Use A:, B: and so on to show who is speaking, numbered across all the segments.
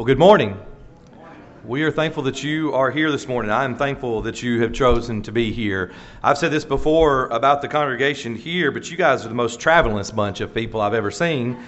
A: Well, good morning. We are thankful that you are here this morning. I am thankful that you have chosen to be here. I've said this before about the congregation here, but you guys are the most travelingest bunch of people I've ever seen.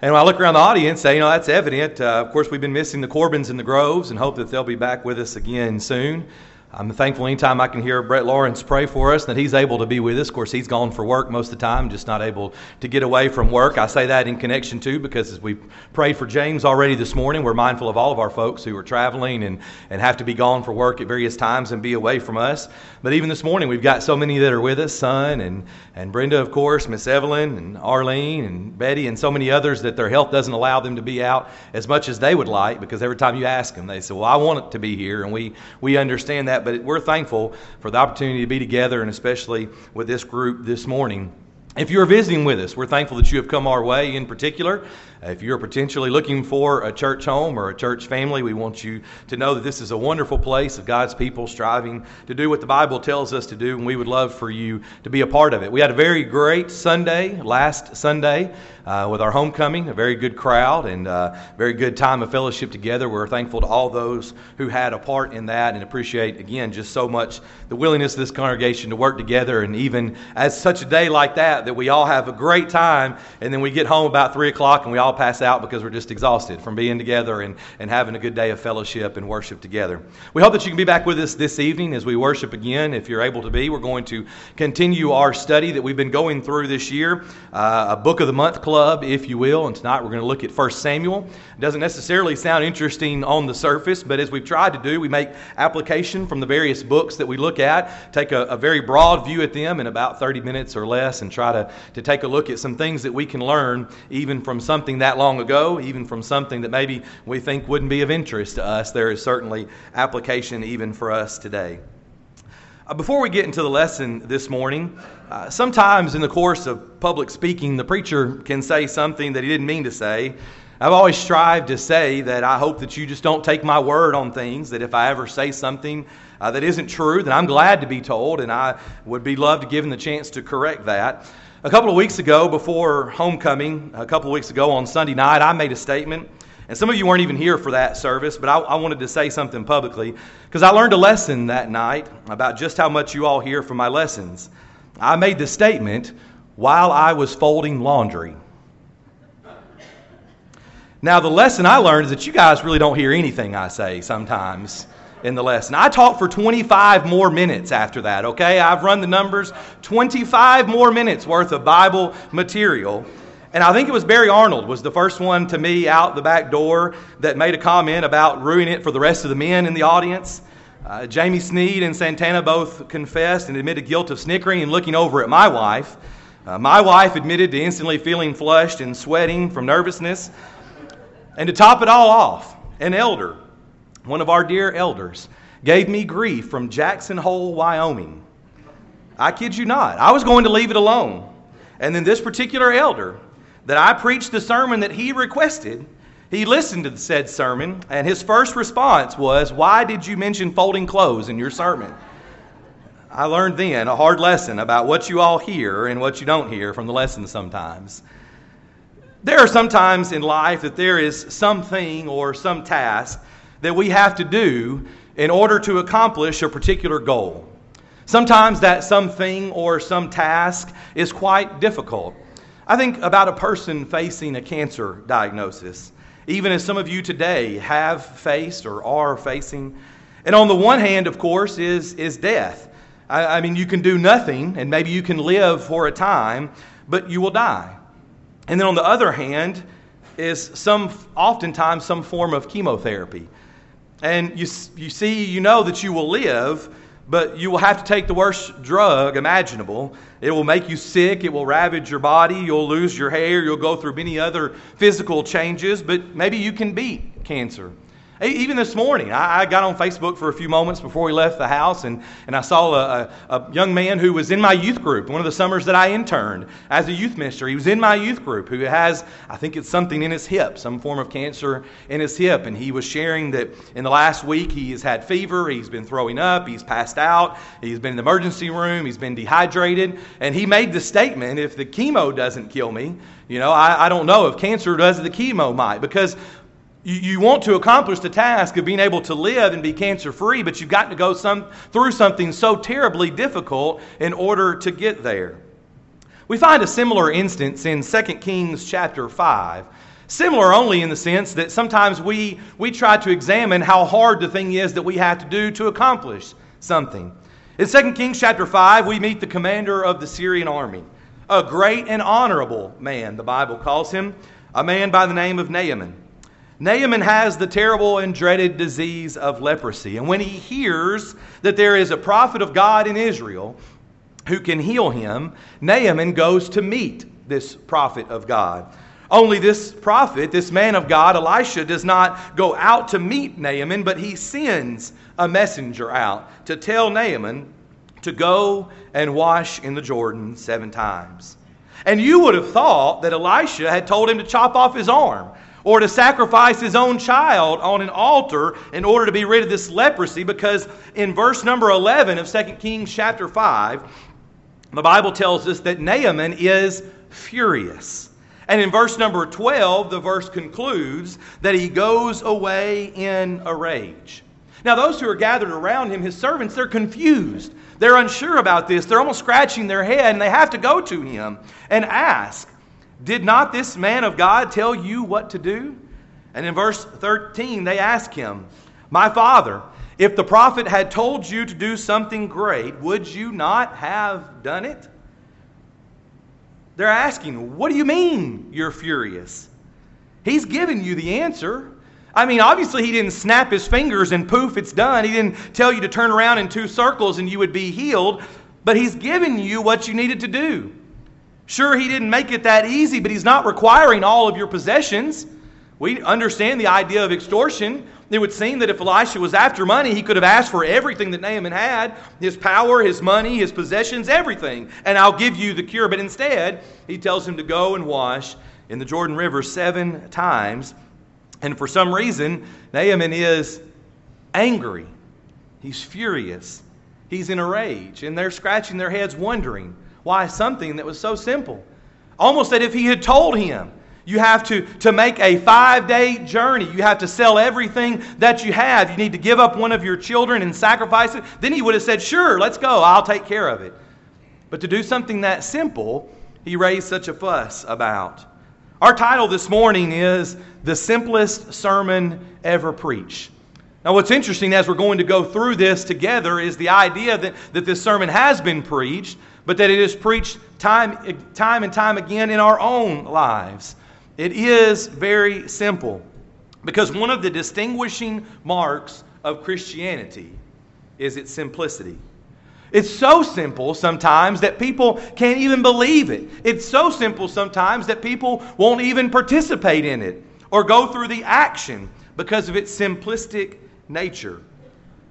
A: And when I look around the audience, you know, that's evident. Uh, of course, we've been missing the Corbins and the Groves and hope that they'll be back with us again soon. I'm thankful anytime I can hear Brett Lawrence pray for us that he's able to be with us. Of course, he's gone for work most of the time, just not able to get away from work. I say that in connection too because as we prayed for James already this morning, we're mindful of all of our folks who are traveling and, and have to be gone for work at various times and be away from us. But even this morning, we've got so many that are with us son and, and Brenda, of course, Miss Evelyn and Arlene and Betty, and so many others that their health doesn't allow them to be out as much as they would like because every time you ask them, they say, Well, I want it to be here. And we, we understand that but we're thankful for the opportunity to be together, and especially with this group this morning. If you're visiting with us, we're thankful that you have come our way in particular. If you're potentially looking for a church home or a church family, we want you to know that this is a wonderful place of God's people striving to do what the Bible tells us to do, and we would love for you to be a part of it. We had a very great Sunday last Sunday uh, with our homecoming, a very good crowd and uh, very good time of fellowship together. We're thankful to all those who had a part in that and appreciate, again, just so much the willingness of this congregation to work together. And even as such a day like that, that we all have a great time, and then we get home about 3 o'clock and we all all pass out because we're just exhausted from being together and, and having a good day of fellowship and worship together. We hope that you can be back with us this evening as we worship again, if you're able to be. We're going to continue our study that we've been going through this year, uh, a Book of the Month Club, if you will. And tonight we're going to look at 1 Samuel. It doesn't necessarily sound interesting on the surface, but as we've tried to do, we make application from the various books that we look at, take a, a very broad view at them in about 30 minutes or less, and try to, to take a look at some things that we can learn even from something that long ago, even from something that maybe we think wouldn't be of interest to us, there is certainly application even for us today. Uh, before we get into the lesson this morning, uh, sometimes in the course of public speaking, the preacher can say something that he didn't mean to say. I've always strived to say that I hope that you just don't take my word on things, that if I ever say something uh, that isn't true, then I'm glad to be told, and I would be loved to give given the chance to correct that. A couple of weeks ago, before homecoming, a couple of weeks ago on Sunday night, I made a statement. And some of you weren't even here for that service, but I, I wanted to say something publicly because I learned a lesson that night about just how much you all hear from my lessons. I made the statement while I was folding laundry. Now, the lesson I learned is that you guys really don't hear anything I say sometimes in the lesson. I talked for 25 more minutes after that, okay? I've run the numbers 25 more minutes worth of Bible material. And I think it was Barry Arnold was the first one to me out the back door that made a comment about ruining it for the rest of the men in the audience. Uh, Jamie Sneed and Santana both confessed and admitted guilt of snickering and looking over at my wife. Uh, my wife admitted to instantly feeling flushed and sweating from nervousness. And to top it all off, an elder one of our dear elders, gave me grief from Jackson Hole, Wyoming. I kid you not. I was going to leave it alone. And then this particular elder, that I preached the sermon that he requested, he listened to the said sermon, and his first response was, Why did you mention folding clothes in your sermon? I learned then a hard lesson about what you all hear and what you don't hear from the lesson sometimes. There are sometimes in life that there is something or some task that we have to do in order to accomplish a particular goal. Sometimes that something or some task is quite difficult. I think about a person facing a cancer diagnosis, even as some of you today have faced or are facing. And on the one hand, of course, is, is death. I, I mean, you can do nothing, and maybe you can live for a time, but you will die. And then on the other hand, is some oftentimes some form of chemotherapy and you, you see, you know that you will live, but you will have to take the worst drug imaginable. It will make you sick. It will ravage your body. You'll lose your hair. You'll go through many other physical changes, but maybe you can beat cancer. Even this morning, I, got on Facebook for a few moments before we left the house, and, and I saw a, a, a, young man who was in my youth group, one of the summers that I interned as a youth minister. He was in my youth group who has, I think it's something in his hip, some form of cancer in his hip. And he was sharing that in the last week he has had fever, he's been throwing up, he's passed out, he's been in the emergency room, he's been dehydrated. And he made the statement if the chemo doesn't kill me, you know, I, I don't know if cancer does, the chemo might. Because You, you want to accomplish the task of being able to live and be cancer free, but you've got to go some, through something so terribly difficult in order to get there. We find a similar instance in 2 Kings chapter 5. Similar only in the sense that sometimes we, we try to examine how hard the thing is that we have to do to accomplish something. In 2 Kings chapter 5, we meet the commander of the Syrian army, a great and honorable man, the Bible calls him, a man by the name of Naaman. Naaman has the terrible and dreaded disease of leprosy. And when he hears that there is a prophet of God in Israel who can heal him, Naaman goes to meet this prophet of God. Only this prophet, this man of God, Elisha, does not go out to meet Naaman, but he sends a messenger out to tell Naaman to go and wash in the Jordan seven times. And you would have thought that Elisha had told him to chop off his arm or to sacrifice his own child on an altar in order to be rid of this leprosy because in verse number 11 of 2 Kings chapter 5, the Bible tells us that Naaman is furious. And in verse number 12, the verse concludes that he goes away in a rage. Now, those who are gathered around him, his servants, they're confused. They're unsure about this. They're almost scratching their head, and they have to go to him and ask, did not this man of God tell you what to do? And in verse 13, they ask him, My father, if the prophet had told you to do something great, would you not have done it? They're asking, What do you mean you're furious? He's given you the answer. I mean, obviously, he didn't snap his fingers and poof, it's done. He didn't tell you to turn around in two circles and you would be healed, but he's given you what you needed to do. Sure, he didn't make it that easy, but he's not requiring all of your possessions. We understand the idea of extortion. It would seem that if Elisha was after money, he could have asked for everything that Naaman had his power, his money, his possessions, everything. And I'll give you the cure. But instead, he tells him to go and wash in the Jordan River seven times. And for some reason, Naaman is angry. He's furious. He's in a rage. And they're scratching their heads wondering why something that was so simple? Almost that if he had told him, you have to, to make a five day journey. You have to sell everything that you have. You need to give up one of your children and sacrifice it. Then he would have said, Sure, let's go. I'll take care of it. But to do something that simple, he raised such a fuss about. Our title this morning is The Simplest Sermon Ever Preached. Now, what's interesting as we're going to go through this together is the idea that, that this sermon has been preached, but that it is preached time, time and time again in our own lives. It is very simple because one of the distinguishing marks of Christianity is its simplicity. It's so simple sometimes that people can't even believe it. It's so simple sometimes that people won't even participate in it or go through the action because of its simplistic nature.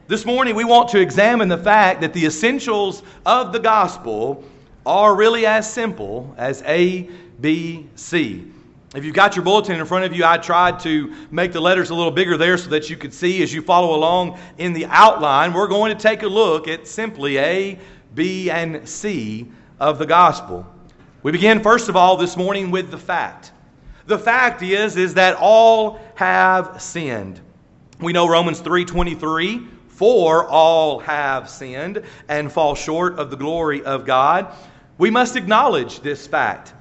A: This morning, we want to examine the fact that the essentials of the gospel are really as simple as A, B, C. If you've got your bulletin in front of you, I tried to make the letters a little bigger there so that you could see as you follow along in the outline. We're going to take a look at simply A, B, and C of the gospel. We begin, first of all, this morning with the fact. The fact is, is that all have sinned. We know Romans 3.23 for all have sinned and fall short of the glory of God. We must acknowledge this fact.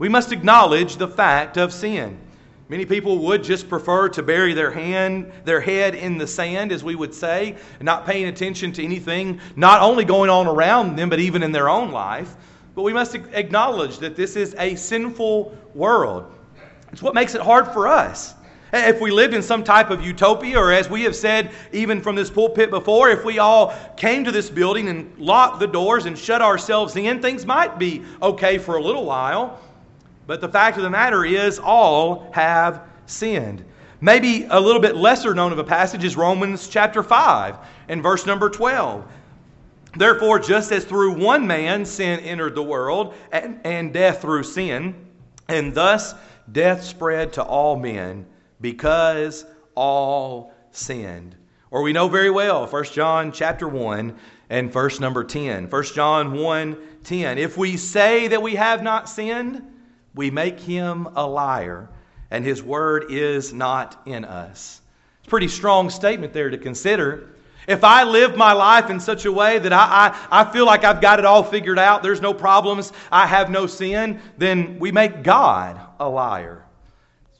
A: We must acknowledge the fact of sin. Many people would just prefer to bury their hand, their head in the sand, as we would say, not paying attention to anything not only going on around them, but even in their own life. But we must acknowledge that this is a sinful world. It's what makes it hard for us. Eh, if we lived in some type of utopia, or as we have said even from this pulpit before, if we all came to this building and locked the doors and shut ourselves in, things might be okay for a little while. But the fact of the matter is, all have sinned. Maybe a little bit lesser known of a passage is Romans chapter 5 and verse number 12. Therefore, just as through one man sin entered the world, and, and death through sin, and thus death spread to all men because all sinned. Or we know very well 1 John chapter 1 and verse number 10. 1 John 1 10. If we say that we have not sinned, we make him a liar, and his word is not in us. It's a pretty strong statement there to consider. If I live my life in such a way that I, I, I feel like I've got it all figured out, there's no problems, I have no sin, then we make God a liar.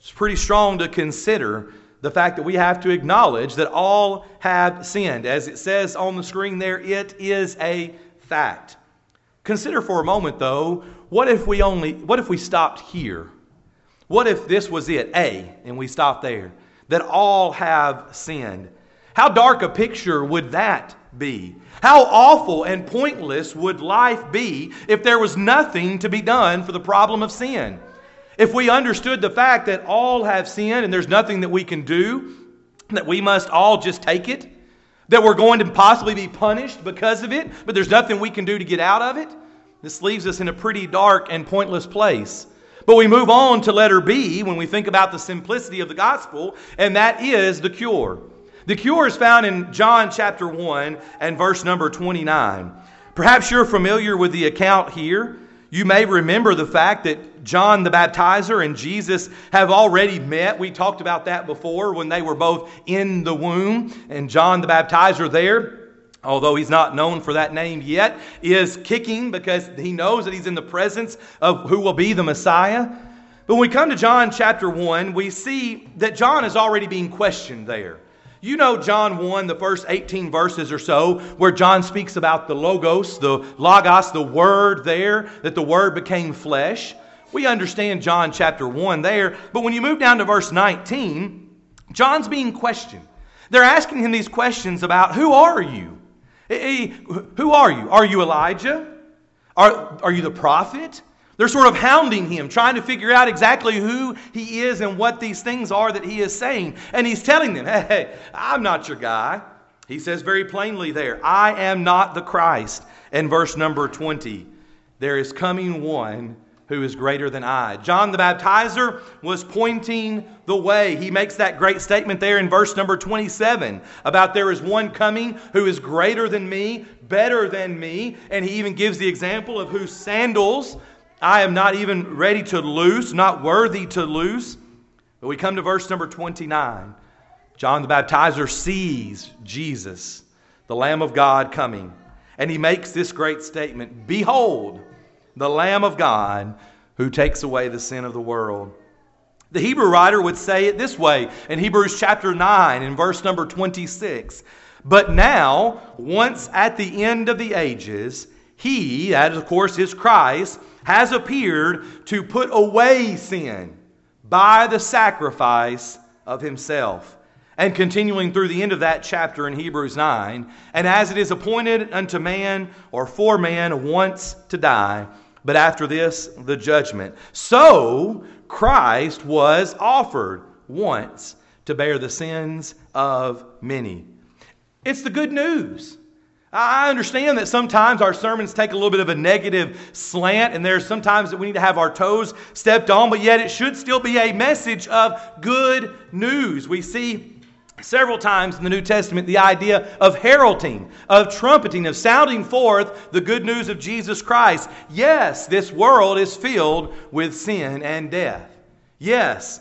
A: It's pretty strong to consider the fact that we have to acknowledge that all have sinned. As it says on the screen there, it is a fact. Consider for a moment, though, what if we only, what if we stopped here? What if this was it, A, and we stopped there? That all have sinned. How dark a picture would that be? How awful and pointless would life be if there was nothing to be done for the problem of sin? If we understood the fact that all have sinned and there's nothing that we can do, that we must all just take it, that we're going to possibly be punished because of it, but there's nothing we can do to get out of it, this leaves us in a pretty dark and pointless place. But we move on to letter B when we think about the simplicity of the gospel, and that is the cure. The cure is found in John chapter 1 and verse number 29. Perhaps you're familiar with the account here. You may remember the fact that John the Baptizer and Jesus have already met. We talked about that before when they were both in the womb. And John the Baptizer there, although he's not known for that name yet, is kicking because he knows that he's in the presence of who will be the Messiah. But when we come to John chapter 1, we see that John is already being questioned there. You know John 1, the first 18 verses or so, where John speaks about the Logos, the Logos, the Word there, that the Word became flesh. We understand John chapter 1 there, but when you move down to verse 19, John's being questioned. They're asking him these questions about who are you? Who are you? Are you Elijah? Are, are you the prophet? They're sort of hounding him, trying to figure out exactly who he is and what these things are that he is saying. And he's telling them, hey, hey, I'm not your guy. He says very plainly there, I am not the Christ. In verse number 20, there is coming one who is greater than I. John the Baptizer was pointing the way. He makes that great statement there in verse number 27 about there is one coming who is greater than me, better than me. And he even gives the example of whose sandals I am not even ready to loose, not worthy to loose. But we come to verse number 29. John the Baptizer sees Jesus, the Lamb of God, coming. And he makes this great statement Behold, the Lamb of God who takes away the sin of the world. The Hebrew writer would say it this way in Hebrews chapter 9, in verse number 26. But now, once at the end of the ages, he, that of course is Christ, has appeared to put away sin by the sacrifice of himself. And continuing through the end of that chapter in Hebrews 9, and as it is appointed unto man or for man once to die, but after this, the judgment. So Christ was offered once to bear the sins of many. It's the good news. I understand that sometimes our sermons take a little bit of a negative slant, and there's sometimes that we need to have our toes stepped on, but yet it should still be a message of good news. We see several times in the New Testament the idea of heralding, of trumpeting, of sounding forth the good news of Jesus Christ. Yes, this world is filled with sin and death. Yes,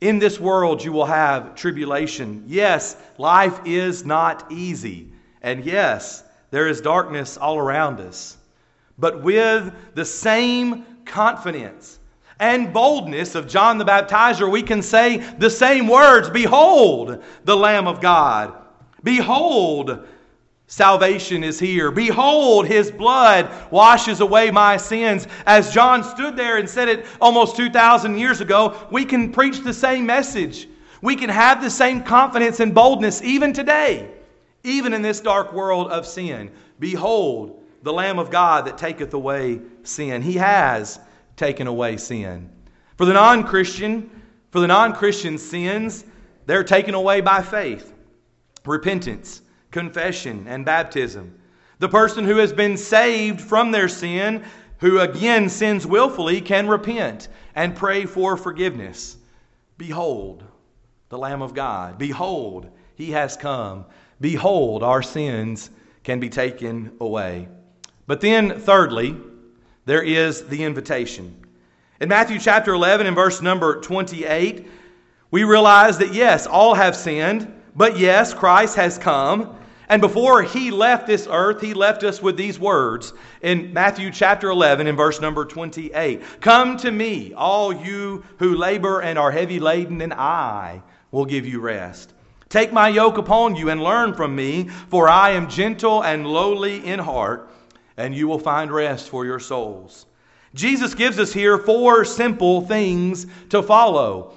A: in this world you will have tribulation. Yes, life is not easy. And yes, there is darkness all around us. But with the same confidence and boldness of John the Baptizer, we can say the same words Behold, the Lamb of God. Behold, salvation is here. Behold, his blood washes away my sins. As John stood there and said it almost 2,000 years ago, we can preach the same message. We can have the same confidence and boldness even today even in this dark world of sin. Behold, the Lamb of God that taketh away sin. He has taken away sin. For the non Christian, for the non Christian sins, they're taken away by faith, repentance, confession, and baptism. The person who has been saved from their sin, who again sins willfully, can repent and pray for forgiveness. Behold, the Lamb of God. Behold, he has come. Behold, our sins can be taken away. But then, thirdly, there is the invitation. In Matthew chapter 11 and verse number 28, we realize that yes, all have sinned, but yes, Christ has come. And before he left this earth, he left us with these words in Matthew chapter 11 and verse number 28 Come to me, all you who labor and are heavy laden, and I will give you rest. Take my yoke upon you and learn from me, for I am gentle and lowly in heart, and you will find rest for your souls. Jesus gives us here four simple things to follow.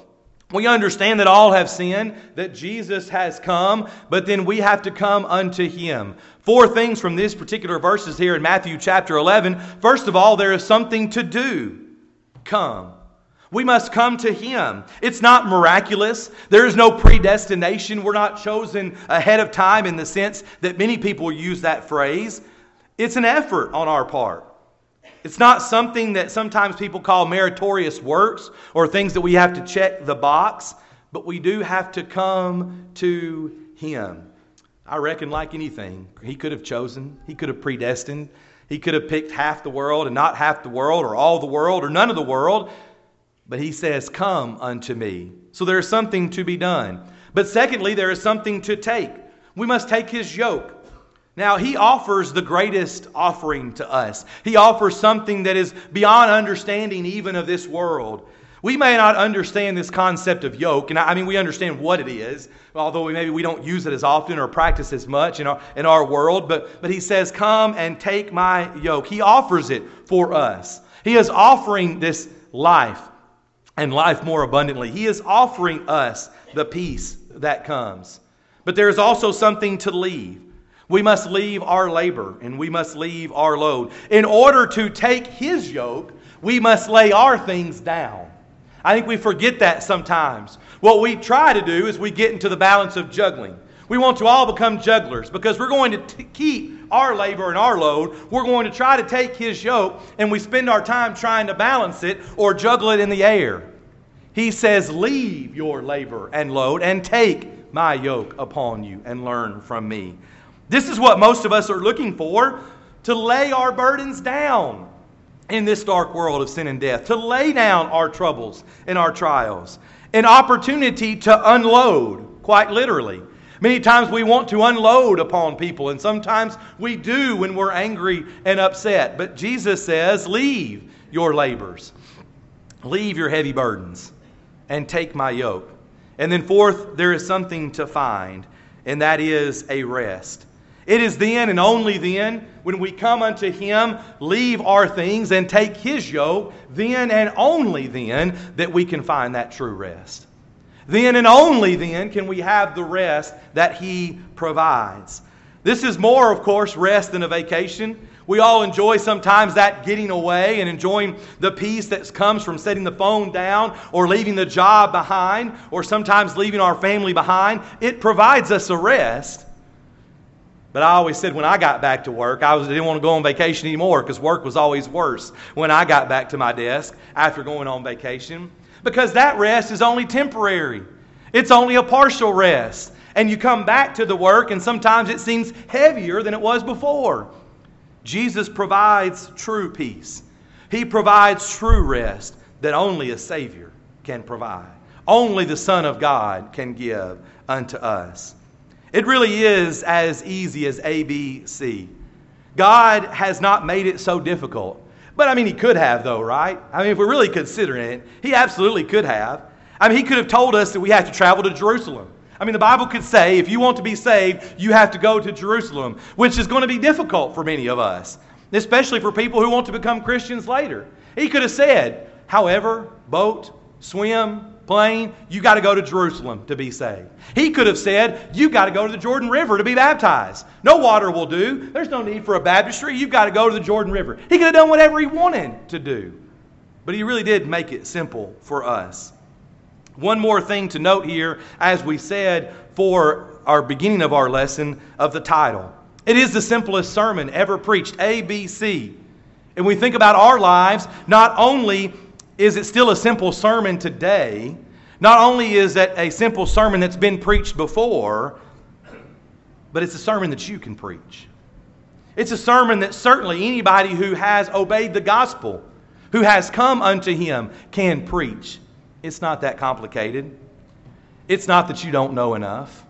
A: We understand that all have sinned, that Jesus has come, but then we have to come unto him. Four things from this particular verses here in Matthew chapter 11. First of all, there is something to do. Come. We must come to Him. It's not miraculous. There is no predestination. We're not chosen ahead of time in the sense that many people use that phrase. It's an effort on our part. It's not something that sometimes people call meritorious works or things that we have to check the box, but we do have to come to Him. I reckon, like anything, He could have chosen, He could have predestined, He could have picked half the world and not half the world, or all the world, or none of the world. But He says, Come unto me. So there is something to be done. But secondly, there is something to take. We must take His yoke. Now, he offers the greatest offering to us. He offers something that is beyond understanding even of this world. We may not understand this concept of yoke, and I mean, we understand what it is, although maybe we don't use it as often or practice as much in our, in our world. But, but he says, Come and take my yoke. He offers it for us. He is offering this life and life more abundantly. He is offering us the peace that comes. But there is also something to leave. We must leave our labor and we must leave our load. In order to take his yoke, we must lay our things down. I think we forget that sometimes. What we try to do is we get into the balance of juggling. We want to all become jugglers because we're going to t- keep our labor and our load. We're going to try to take his yoke and we spend our time trying to balance it or juggle it in the air. He says, Leave your labor and load and take my yoke upon you and learn from me. This is what most of us are looking for to lay our burdens down in this dark world of sin and death, to lay down our troubles and our trials, an opportunity to unload, quite literally. Many times we want to unload upon people, and sometimes we do when we're angry and upset. But Jesus says, Leave your labors, leave your heavy burdens, and take my yoke. And then, fourth, there is something to find, and that is a rest. It is then and only then when we come unto Him, leave our things, and take His yoke, then and only then that we can find that true rest. Then and only then can we have the rest that He provides. This is more, of course, rest than a vacation. We all enjoy sometimes that getting away and enjoying the peace that comes from setting the phone down or leaving the job behind or sometimes leaving our family behind. It provides us a rest. But I always said when I got back to work, I was, didn't want to go on vacation anymore because work was always worse when I got back to my desk after going on vacation. Because that rest is only temporary, it's only a partial rest. And you come back to the work, and sometimes it seems heavier than it was before. Jesus provides true peace, He provides true rest that only a Savior can provide. Only the Son of God can give unto us. It really is as easy as ABC. God has not made it so difficult. But I mean, He could have, though, right? I mean, if we're really considering it, He absolutely could have. I mean, He could have told us that we have to travel to Jerusalem. I mean, the Bible could say if you want to be saved, you have to go to Jerusalem, which is going to be difficult for many of us, especially for people who want to become Christians later. He could have said, however, boat, swim, plane, you got to go to Jerusalem to be saved. He could have said, you got to go to the Jordan River to be baptized. No water will do. There's no need for a baptistry. You've got to go to the Jordan River. He could have done whatever he wanted to do. But he really did make it simple for us. One more thing to note here, as we said for our beginning of our lesson of the title. It is the simplest sermon ever preached, ABC. And we think about our lives, not only is it still a simple sermon today? Not only is it a simple sermon that's been preached before, but it's a sermon that you can preach. It's a sermon that certainly anybody who has obeyed the gospel, who has come unto him can preach. It's not that complicated. It's not that you don't know enough.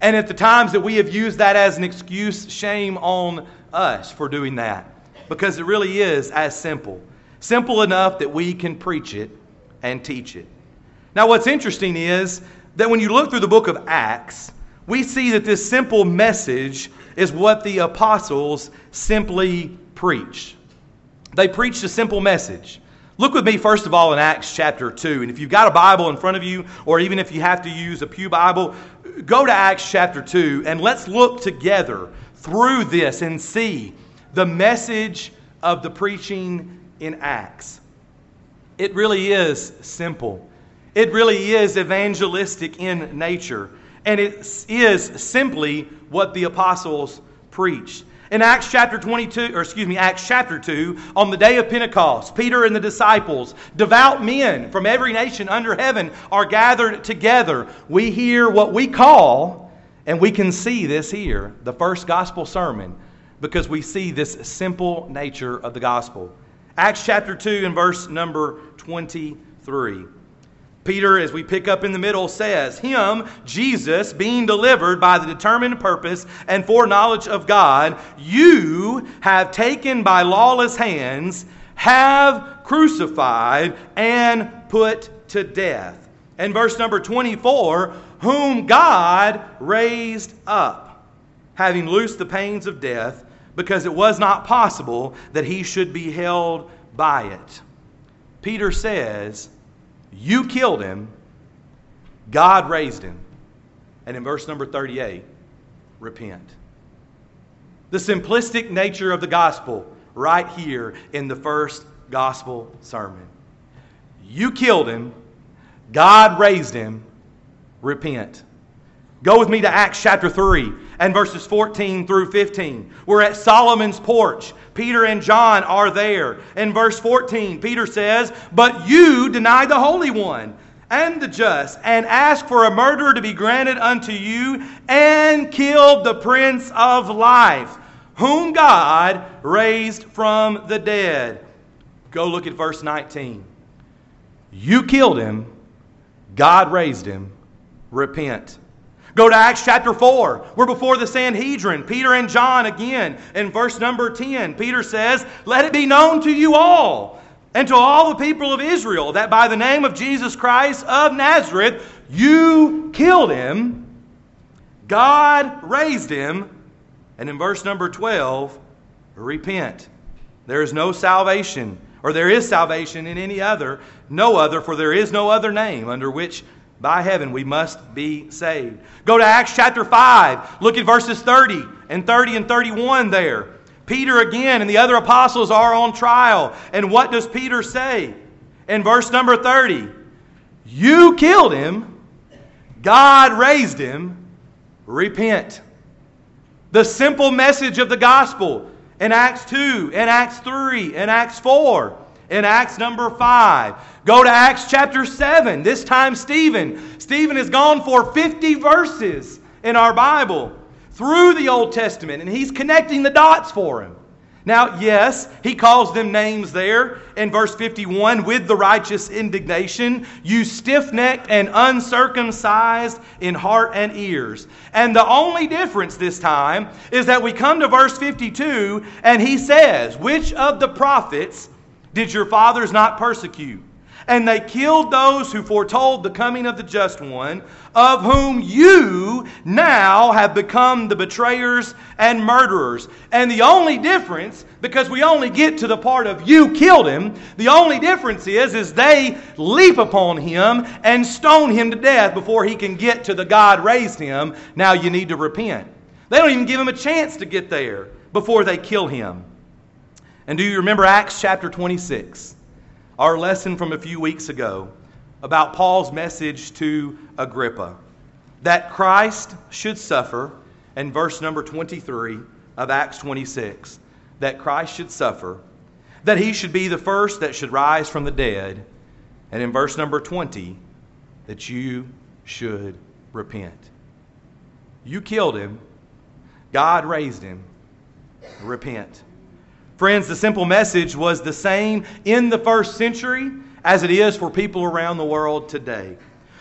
A: And at the times that we have used that as an excuse, shame on us for doing that. Because it really is as simple. Simple enough that we can preach it and teach it. Now, what's interesting is that when you look through the book of Acts, we see that this simple message is what the apostles simply preach. They preached a simple message. Look with me, first of all, in Acts chapter 2. And if you've got a Bible in front of you, or even if you have to use a Pew Bible, go to Acts chapter 2 and let's look together through this and see the message of the preaching in Acts. It really is simple, it really is evangelistic in nature, and it is simply what the apostles preached. In Acts chapter 22, or excuse me, Acts chapter 2, on the day of Pentecost, Peter and the disciples, devout men from every nation under heaven, are gathered together. We hear what we call, and we can see this here, the first gospel sermon, because we see this simple nature of the gospel. Acts chapter 2 and verse number 23. Peter, as we pick up in the middle, says, Him, Jesus, being delivered by the determined purpose and foreknowledge of God, you have taken by lawless hands, have crucified, and put to death. And verse number 24, whom God raised up, having loosed the pains of death, because it was not possible that he should be held by it. Peter says, you killed him, God raised him. And in verse number 38, repent. The simplistic nature of the gospel right here in the first gospel sermon. You killed him, God raised him, repent. Go with me to Acts chapter 3 and verses 14 through 15. We're at Solomon's porch. Peter and John are there. In verse 14, Peter says, But you denied the Holy One and the just, and asked for a murderer to be granted unto you, and killed the Prince of Life, whom God raised from the dead. Go look at verse 19. You killed him, God raised him. Repent. Go to Acts chapter 4. We're before the Sanhedrin. Peter and John again. In verse number 10, Peter says, Let it be known to you all and to all the people of Israel that by the name of Jesus Christ of Nazareth, you killed him. God raised him. And in verse number 12, repent. There is no salvation, or there is salvation in any other, no other, for there is no other name under which by heaven we must be saved. Go to Acts chapter 5. Look at verses 30 and 30 and 31 there. Peter again and the other apostles are on trial. And what does Peter say? In verse number 30 You killed him, God raised him, repent. The simple message of the gospel in Acts 2, in Acts 3, in Acts 4 in Acts number 5. Go to Acts chapter 7. This time, Stephen. Stephen has gone for 50 verses in our Bible through the Old Testament, and he's connecting the dots for him. Now, yes, he calls them names there in verse 51 with the righteous indignation, you stiff necked and uncircumcised in heart and ears. And the only difference this time is that we come to verse 52 and he says, Which of the prophets did your fathers not persecute? And they killed those who foretold the coming of the just one, of whom you now have become the betrayers and murderers. And the only difference, because we only get to the part of you killed him, the only difference is, is they leap upon him and stone him to death before he can get to the God raised him. Now you need to repent. They don't even give him a chance to get there before they kill him. And do you remember Acts chapter 26? Our lesson from a few weeks ago about Paul's message to Agrippa that Christ should suffer, and verse number 23 of Acts 26, that Christ should suffer, that he should be the first that should rise from the dead, and in verse number 20, that you should repent. You killed him, God raised him. Repent. Friends, the simple message was the same in the first century as it is for people around the world today.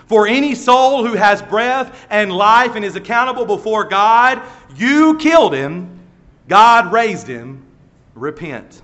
A: For any soul who has breath and life and is accountable before God, you killed him, God raised him, repent.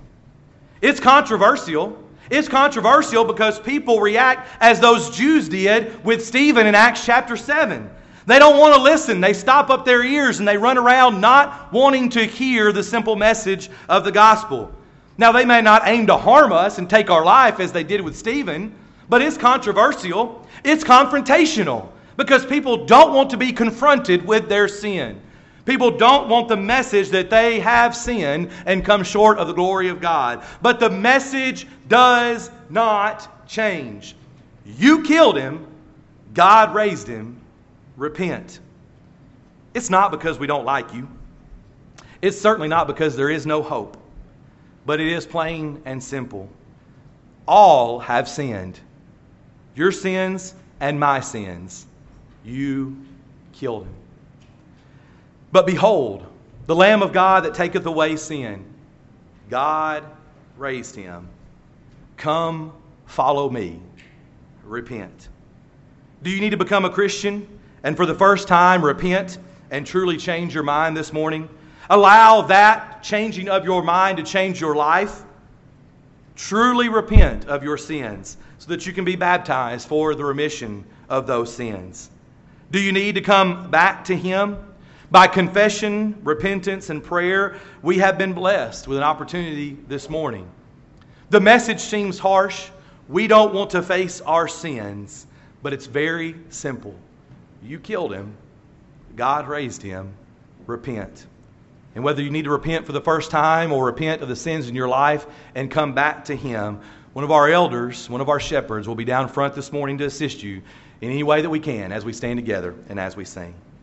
A: It's controversial. It's controversial because people react as those Jews did with Stephen in Acts chapter 7. They don't want to listen. They stop up their ears and they run around not wanting to hear the simple message of the gospel. Now, they may not aim to harm us and take our life as they did with Stephen, but it's controversial. It's confrontational because people don't want to be confronted with their sin. People don't want the message that they have sinned and come short of the glory of God. But the message does not change. You killed him, God raised him. Repent. It's not because we don't like you. It's certainly not because there is no hope. But it is plain and simple. All have sinned. Your sins and my sins. You killed him. But behold, the Lamb of God that taketh away sin. God raised him. Come, follow me. Repent. Do you need to become a Christian and for the first time repent and truly change your mind this morning? Allow that changing of your mind to change your life. Truly repent of your sins so that you can be baptized for the remission of those sins. Do you need to come back to Him? By confession, repentance, and prayer, we have been blessed with an opportunity this morning. The message seems harsh. We don't want to face our sins, but it's very simple. You killed him, God raised him. Repent. And whether you need to repent for the first time or repent of the sins in your life and come back to Him, one of our elders, one of our shepherds, will be down front this morning to assist you in any way that we can as we stand together and as we sing.